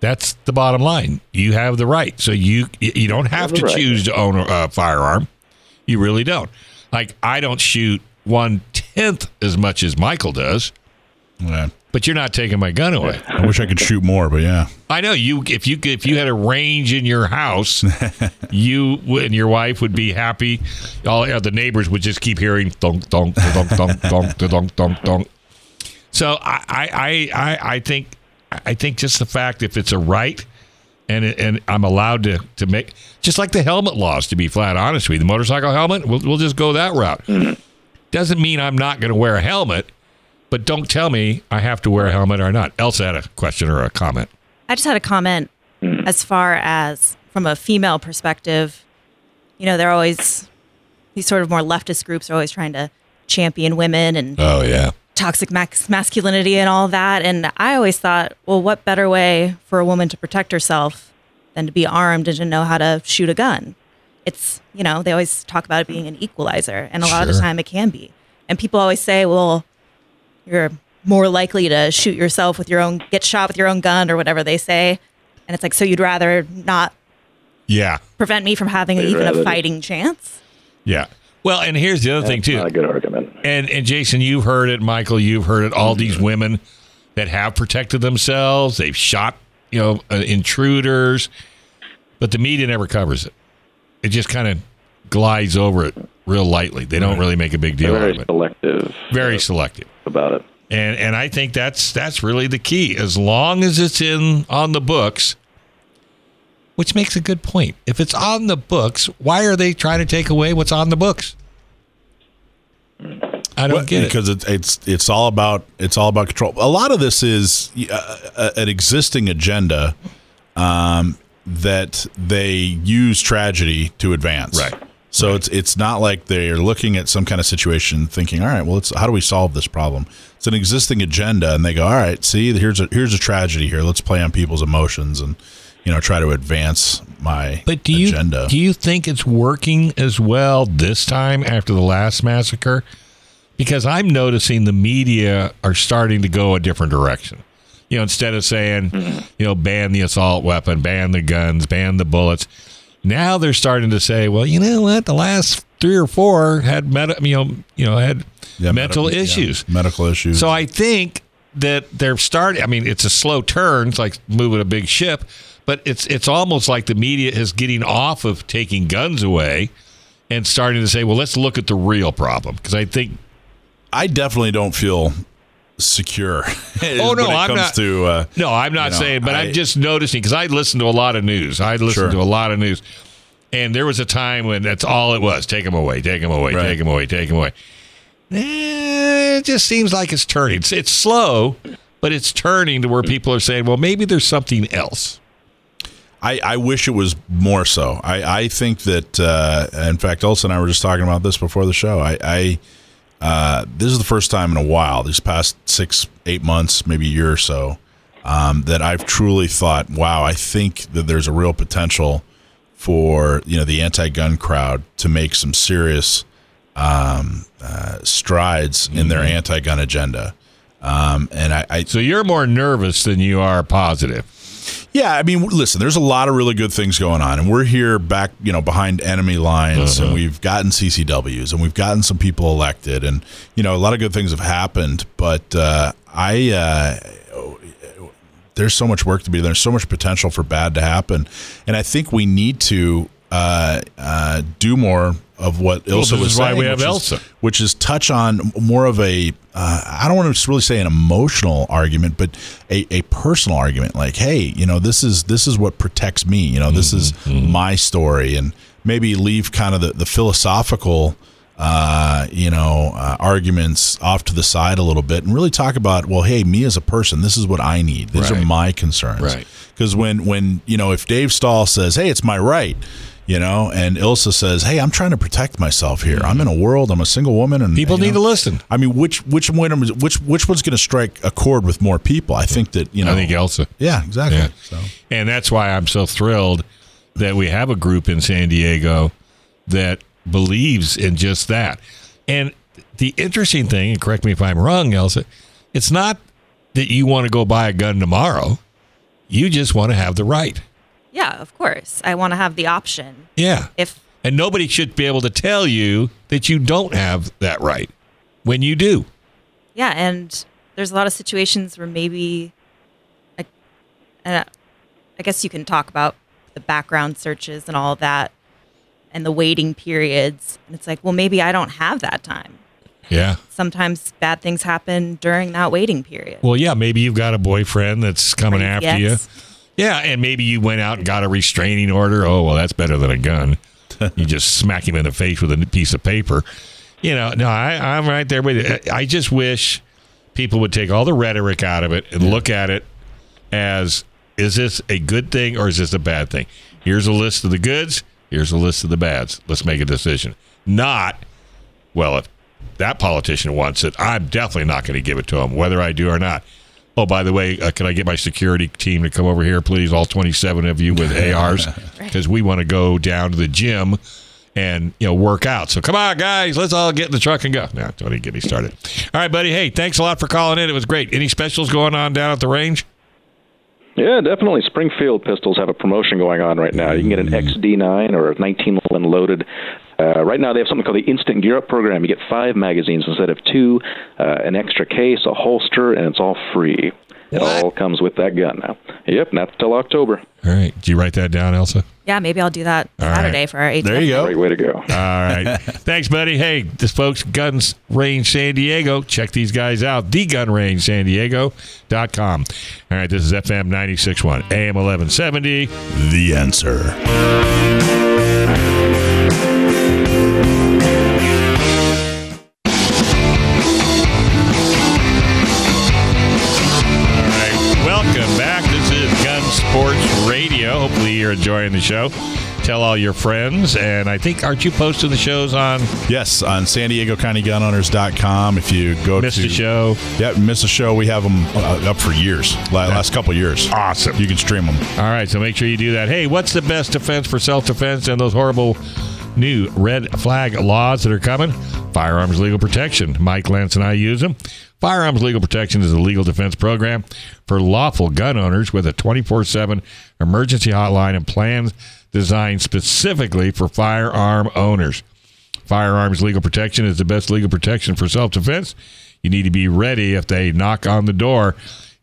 C: that's the bottom line. You have the right, so you you don't have
F: the
C: to
F: right.
C: choose to own a uh, firearm. You really don't. Like I don't shoot one tenth as much as Michael does,
D: Yeah.
C: But you're not taking my gun away.
D: I wish I could shoot more, but yeah.
C: I know you. If you if you had a range in your house, you and your wife would be happy. All yeah, the neighbors would just keep hearing thunk thunk thunk thunk thunk thunk thunk thunk. So I I I I I think I think just the fact if it's a right. And, and I'm allowed to, to make just like the helmet laws. To be flat honest with you, the motorcycle helmet, we'll, we'll just go that route. Mm-hmm. Doesn't mean I'm not going to wear a helmet, but don't tell me I have to wear a helmet or not. Elsa had a question or a comment.
E: I just had a comment hmm. as far as from a female perspective. You know, they're always these sort of more leftist groups are always trying to champion women and
C: Oh yeah.
E: toxic max- masculinity and all that. And I always thought, well, what better way for a woman to protect herself than to be armed and to know how to shoot a gun? It's, you know, they always talk about it being an equalizer, and a lot of the time it can be. And people always say, well, you're more likely to shoot yourself with your own, get shot with your own gun or whatever they say. And it's like, so you'd rather not
C: Yeah.
E: prevent me from having
F: They'd
E: even a fighting chance?
C: Yeah. Well, and here's the other thing
F: Not a good argument.
C: And and Jason, you've heard it, Michael, you've heard it. All these women that have protected themselves, they've shot, you know, uh, intruders, but the media never covers it. It just kind of glides over it real lightly. They don't really make a big deal
F: They're
C: out
F: very
C: of it.
F: selective
C: Very selective.
F: About it.
C: And and I think that's that's really the key. As long as it's in on the books, which makes a good point. If it's on the books, why are they trying to take away what's on the books? I don't
D: Well,
C: get it.
D: because it's it's it's all about it's all about control. A lot of this is uh, uh, an existing agenda um, that they use tragedy to advance.
C: Right.
D: So it's it's not like they're looking at some kind of situation thinking, all right, well, let's how do we solve this problem? It's an existing agenda, and they go, all right, see, here's a here's a tragedy here. Let's play on people's emotions and you know try to advance my
C: But do you
D: agenda.
C: do you think it's working as well this time after the last massacre? Because I'm noticing the media are starting to go a different direction. You know, instead of saying, mm-hmm. you know, ban the assault weapon, ban the guns, ban the bullets, now they're starting to say, well, you know what? The last three or four had meta, you know, you know, had
D: Yeah,
C: mental
D: medi- yeah,
C: issues.
D: medical issues.
C: So I think that they're starting. I mean, it's a slow turn. It's like moving a big ship, but it's it's almost like the media is getting off of taking guns away and starting to say, well, let's look at the real problem because I think.
D: I definitely don't feel secure.
C: Oh no, I'm
D: comes
C: not.
D: To uh,
C: no, I'm not
D: you know,
C: saying, but I, am just noticing because I listen to a lot of news. I listen
D: Sure.
C: to a lot of news, and there was a time when that's all it was: take them away, take them away,
D: Right.
C: take them away, take them away. Eh, it just seems like it's turning. It's, it's slow, but it's turning to where people are saying, well, maybe there's something else.
D: I, I wish it was more so. I, I think that, uh, in fact, Elsa and I were just talking about this before the show. I, I uh, this is the first time in a while, these past six, eight months, maybe a year or so, um, that I've truly thought, wow, I think that there's a real potential for you know the anti-gun crowd to make some serious um, uh, strides in their anti-gun agenda. Um, and I, I
C: So you're more nervous than you are positive.
D: Yeah, I mean, listen, there's a lot of really good things going on, and we're here back, you know, behind enemy lines, and we've gotten CCWs, and we've gotten some people elected, and you know, a lot of good things have happened. But uh, I, uh, there's so much work to be done. There's so much potential for bad to happen, and I think we need to uh, uh, do more of what Ilsa was
C: is why
D: saying,
C: we have
D: which
C: Elsa.
D: is, which is touch on more of a uh, I don't want to really say an emotional argument, but a, a personal argument. Like, hey, you know, this is this is what protects me. You know, this is
C: Mm-hmm.
D: my story, and maybe leave kind of the, the philosophical. Uh, you know, uh, arguments off to the side a little bit, and really talk about, well, hey, me as a person, this is what I need. These
C: Right.
D: are my concerns.
C: Right.
D: Because when when you know, if Dave Stahl says, "Hey, it's my right," you know, and Ilsa says, "Hey, I'm trying to protect myself here. I'm in a world. I'm a single woman, and
C: People
D: you
C: need
D: know,
C: to listen.
D: I mean, which which one which which one's going to strike a chord with more people? I think that you know.
C: I think Elsa.
D: Yeah, exactly.
C: Yeah.
D: So
C: And that's why I'm so thrilled that we have a group in San Diego that believes in just that. And the interesting thing, and correct me if I'm wrong, Elsa, it's not that you want to go buy a gun tomorrow. You just want to have the right.
E: Yeah, of course. I want to have the option.
C: Yeah.
E: If
C: And nobody should be able to tell you that you don't have that right when you do.
E: yeah, and there's a lot of situations where maybe, I, and I guess you can talk about the background searches and all that, and the waiting periods. And it's like, well, maybe I don't have that time.
C: Yeah.
E: Sometimes bad things happen during that waiting period.
C: Well, yeah, maybe you've got a boyfriend that's coming after you. Yeah, and maybe you went out and got a restraining order. Oh, well, that's better than a gun. you just smack him in the face with a piece of paper. You know, no, I, I'm right there with you. I just wish people would take all the rhetoric out of it and look at it as is this a good thing or is this a bad thing? Here's a list of the goods. Here's a list of the bads. Let's make a decision. Not, well, if that politician wants it, I'm definitely not going to give it to him, whether I do or not. Oh, by the way, uh, can I get my security team to come over here, please? All 27 of you with ARs, because we want to go down to the gym and you know work out. So come on, guys, let's all get in the truck and go. Now, don't even get me started. All right, buddy. Hey, thanks a lot for calling in. It was great. Any specials going on down at the range?
F: Yeah, definitely. Springfield Pistols have a promotion going on right now. You can get an XD9 or a 1911 loaded. Uh, right now, they have something called the Instant Gear Up program. You get five magazines instead of two, uh, an extra case, a holster, and it's all free. It all comes with that gun now. Yep, not that's till October.
C: All right. Did you write that down, Elsa?
E: Yeah, maybe I'll do that
C: All right.
E: Saturday for our eighth.
D: there you go.
F: Great way to go.
C: All right. Thanks, buddy. Hey, this folks, Guns Range San Diego. Check these guys out. TheGunRangeSanDiego.com. All right. This is FM 96.1, AM 1170.
D: The answer.
C: Enjoying the show. Tell all your friends. And I think, aren't you posting the shows on
D: Yes, on San Diego County Gunowners.com. If you go
C: Missed
D: to
C: a Show?
D: yeah, miss a show, we have them uh, up for years. La- Last couple years.
C: Awesome.
D: You can stream them.
C: All right, so make sure you do that. Hey, what's the best defense for self defense and those horrible new red flag laws that are coming? Firearms legal protection. Mike Lance and I use them. Firearms legal protection is a legal defense program for lawful gun owners with a 24 7 emergency hotline and plans designed specifically for firearm owners. Firearms legal protection is the best legal protection for self defense. You need to be ready if they knock on the door,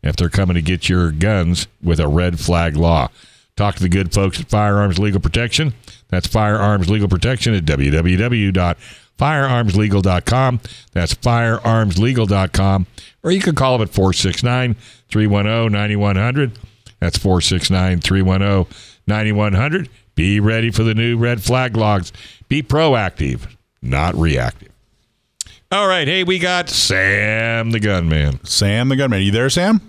C: if they're coming to get your guns with a red flag law. Talk to the good folks at Firearms Legal Protection. That's Firearms Legal Protection at www.firearmslegal.com. That's firearmslegal.com. Or you can call them at 469 310 9100. That's 469 310 9100. Be ready for the new red flag logs. Be proactive, not reactive. All right. Hey, we got Sam the gunman.
D: Sam the gunman. Are you there, Sam?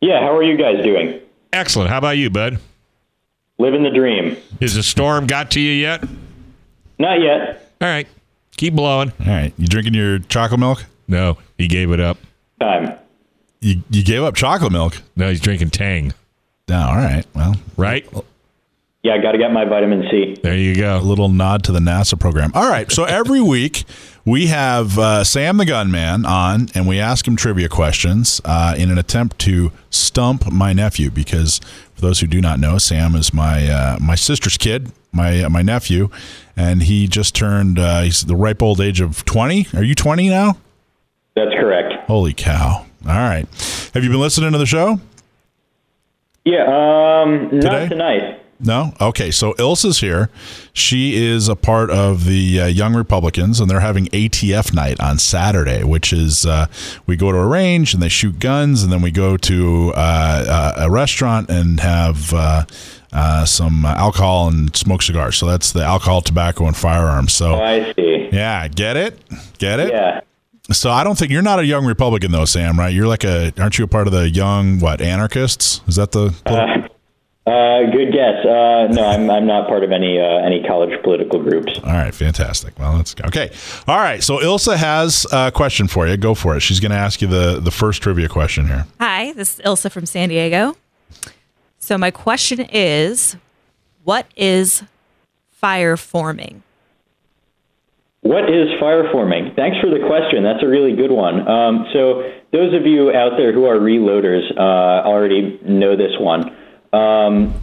G: Yeah, how are you guys doing?
C: Excellent. How about you, bud?
G: Living the dream.
C: Is the storm got to you yet?
G: Not yet.
C: All right. Keep blowing.
D: All right. You drinking your chocolate milk?
C: No, he gave it up.
G: Time.
D: You, you gave up chocolate milk?
C: No, he's drinking Tang.
D: No, all right. Well,
C: Right?
G: Yeah, I got to get my vitamin C.
C: There you go.
D: a
C: go.
D: little nod to the NASA program. All right. So every week we have uh, Sam the gunman on, and we ask him trivia questions uh, in an attempt to stump my nephew. Because for those who do not know, Sam is my uh, my sister's kid, my uh, my nephew, and he just turned. Uh, he's the ripe old age of twenty. Are you twenty now?
G: That's correct.
D: Holy cow! All right. Have you been listening to the show?
G: Yeah, um,
D: Today?
G: not tonight.
D: No? Okay. So Ilsa's here. She is a part of the uh, Young Republicans, and they're having ATF night on Saturday, which is uh, we go to a range and they shoot guns, and then we go to uh, a restaurant and have. Uh, uh, some alcohol and smoke cigars. So that's the alcohol, tobacco, and firearms. So,
G: Oh, I see.
D: yeah, get it? Get it?
G: Yeah.
D: So I don't think you're not a young Republican though, Sam. Right? You're like a aren't you a part of the young what anarchists? Is that the?
G: Uh, good guess. Uh, no, I'm, I'm not part of any uh, any college political groups.
D: All right, fantastic. Well, let's go. Okay. All right. So Ilsa has a question for you. Go for it. She's going to ask you the, the first trivia question here.
E: Hi, this is Ilsa from San Diego. So my question is, what is fire forming?
G: What is fire forming? Thanks for the question. That's a really good one. Um, so, those of you out there who are reloaders uh, already know this one. Um,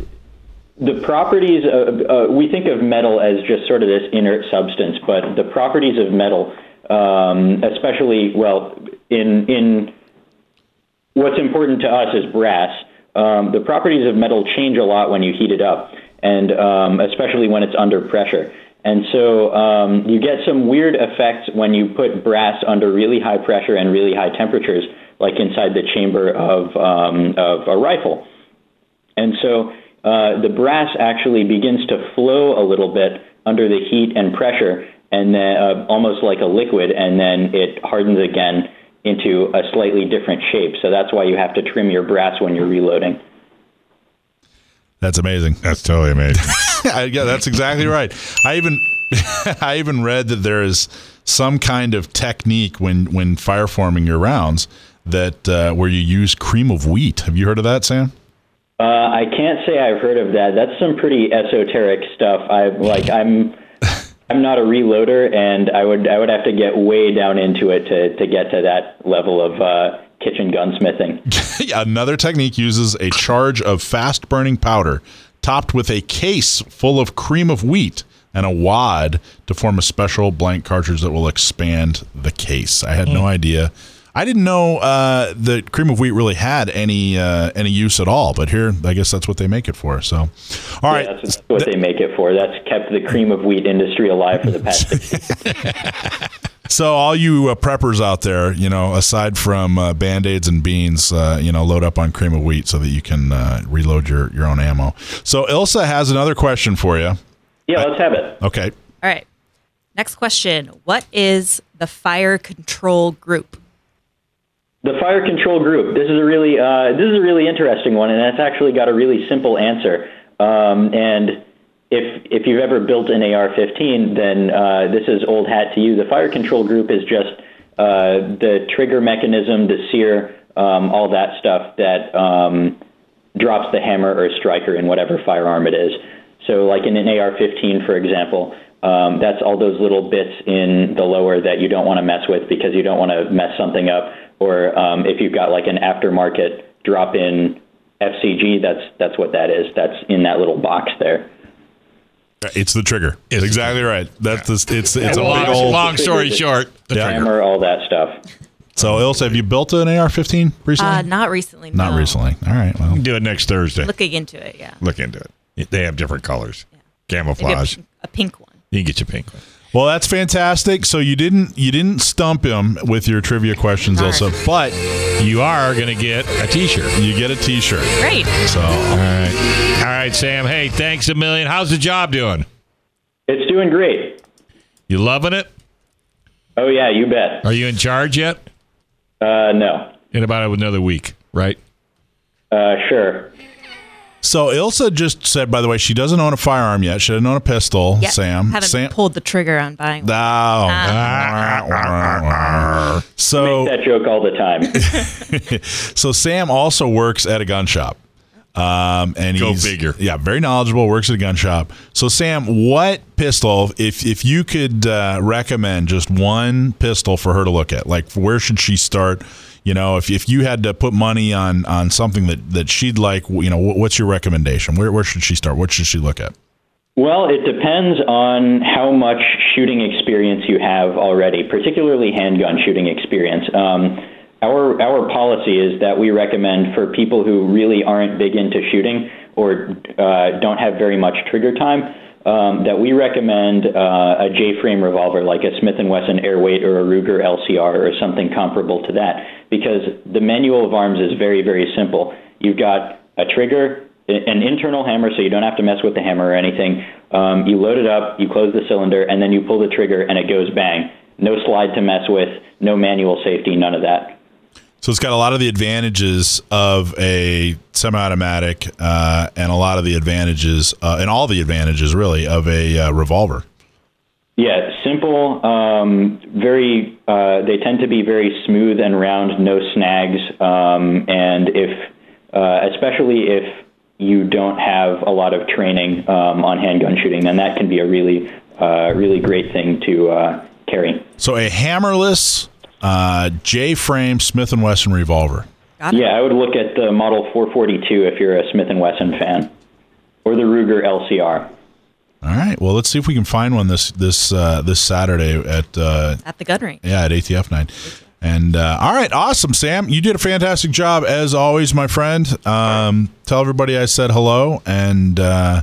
G: the properties, of, uh, we think of metal as just sort of this inert substance, but the properties of metal, um, especially, well, in, in what's important to us is brass. Um, the properties of metal change a lot when you heat it up, and um, especially when it's under pressure. And so um, you get some weird effects when you put brass under really high pressure and really high temperatures, like inside the chamber of, um, of a rifle. And so uh, the brass actually begins to flow a little bit under the heat and pressure, and then uh, almost like a liquid, and then it hardens again into a slightly different shape. So that's why you have to trim your brass when you're reloading.
D: That's amazing.
C: That's totally amazing.
D: yeah, that's exactly right. I even I even read that there is some kind of technique when when fire forming your rounds that uh, where you use cream of wheat. Have you heard of that, Sam?
G: Uh, I can't say I've heard of that. That's some pretty esoteric stuff. I like I'm I'm not a reloader, and I would I would have to get way down into it to to get to that level of uh, kitchen gunsmithing.
D: Another technique uses a charge of fast burning powder topped with a case full of cream of wheat and a wad to form a special blank cartridge that will expand the case. I had no idea. I didn't know uh, that cream of wheat really had any uh, any use at all, but here I guess that's what they make it for. So, all right,
G: Yeah, that's, that's what they make it for. That's kept the cream of wheat industry alive for the past six
D: So all you uh, preppers out there, you know, aside from uh, band-aids and beans, uh, you know, load up on cream of wheat so that you can uh, reload your, your own ammo. So Ilsa has another question for you.
G: Yeah, let's have it.
D: Okay.
E: All right. Next question. What is the fire control group?
G: The fire control group. This is a really uh, this is a really interesting one, and that's actually got a really simple answer. Um, and if if you've ever built an AR-15, then uh, this is old hat to you. The fire control group is just uh, the trigger mechanism, the sear, um, all that stuff that um, drops the hammer or striker in whatever firearm it is. So, like in an AR-15, for example, um, that's all those little bits in the lower that you don't want to mess with because you don't want to mess something up. Or um, if you've got like an aftermarket drop-in FCG, that's that's what that is. That's in that little box there.
D: It's the trigger. It's exactly right. That's the, it's it's a
C: long,
D: big old
C: long story short, the
D: Yeah.
C: trigger.
G: Hammer, all that stuff.
D: So, Ilsa, have you built an AR-15 recently?
E: Uh, not recently.
D: Not
E: no.
D: recently. All right. Well,
C: Do it next Thursday.
E: Looking into it, yeah.
C: Look into it. They have different colors.
E: Maybe a,
C: Camouflage.
E: a pink one.
C: You can get your pink
D: well, that's fantastic. So you didn't you didn't stump him with your trivia questions,
E: Darn.
D: Ilsa, but
C: You are going to get a T-shirt.
D: you get a T-shirt.
E: Great.
D: So
C: All right. All right, Sam. Hey, thanks a million. How's the job doing?
G: It's doing great.
C: You loving it?
G: Oh yeah, you bet.
C: Are you in charge yet?
G: Uh, no.
C: In about another week, right?
G: Uh, sure.
D: So Ilsa just said, by the way, she doesn't own a firearm yet. She doesn't own a pistol.
E: Yeah.
D: Sam.
E: Haven't
D: Sam.
E: pulled the trigger on buying one.
D: Oh. so
G: That joke all the time.
D: so Sam also works at a gun shop. Um, and
C: Go
D: he's
C: figure.
D: yeah, very knowledgeable. Works at a gun shop. So Sam, what pistol? If if you could uh, recommend just one pistol for her to look at, like where should she start? You know, if, if you had to put money on on something that that she'd like, you know, what's your recommendation? Where where should she start? What should she look at?
G: Well, it depends on how much shooting experience you have already, particularly handgun shooting experience. Um, our our policy is that we recommend for people who really aren't big into shooting or uh, don't have very much trigger time. Um, that we recommend uh, a J-frame revolver like a Smith & Wesson Airweight or a Ruger LCR or something comparable to that, because the manual of arms is very very simple. You've got a trigger, an internal hammer, so you don't have to mess with the hammer or anything. Um, you load it up, you close the cylinder, and then you pull the trigger, and it goes bang. No slide to mess with, no manual safety, none of that.
D: So it's got a lot of the advantages of a semi-automatic, uh, and a lot of the advantages, uh, and all the advantages really of a uh, revolver.
G: Yeah, simple. Um, very. Uh, they tend to be very smooth and round, no snags. Um, and if, uh, especially if you don't have a lot of training um, on handgun shooting, then that can be a really, uh, really great thing to uh, carry.
D: So a hammerless uh, J-frame Smith and Wesson revolver.
G: Yeah, I would look at the Model 442 if you're a Smith and Wesson fan, or the Ruger LCR.
D: All right. Well, let's see if we can find one this this uh, this Saturday at uh,
E: At the gun range.
D: yeah at ATF night. And uh, all right, awesome, Sam. You did a fantastic job as always, my friend. Um, tell everybody I said hello, and uh,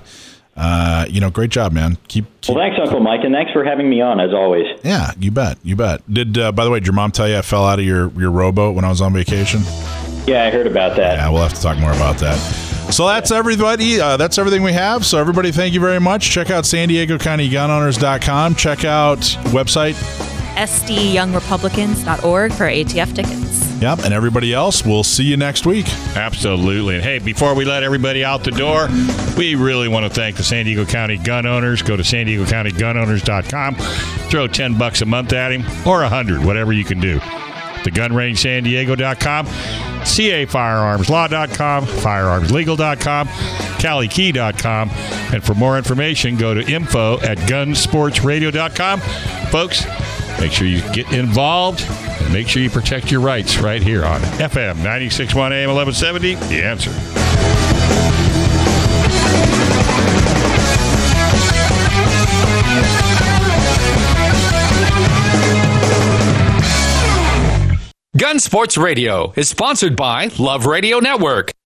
D: uh, you know, great job, man. Keep, keep
G: Well, thanks, Uncle Mike, and thanks for having me on as always.
D: yeah, you bet, you bet. Did uh, by the way, did your mom tell you I fell out of your your rowboat when I was on vacation?
G: Yeah, I heard about that.
D: Yeah, we'll have to talk more about that. So that's everybody. Uh, that's everything we have. So everybody, thank you very much. Check out San Diego County Gunowners.com. Check out website.
E: SDYoungRepublicans.org for ATF tickets.
D: Yep, and everybody else. We'll see you next week.
C: Absolutely. And hey, before we let everybody out the door, we really want to thank the San Diego County gun owners. Go to san diego county gunowners.com. Throw 10 bucks a month at him or a 100, whatever you can do. The gunrangesandiego.com, cafirearmslaw.com, firearmslegal.com, calikey.com. And for more information, go to info at gunsportsradio.com. Folks, make sure you get involved and make sure you protect your rights right here on FM 961 AM 1170. The answer.
A: Gun Sports Radio is sponsored by Love Radio Network.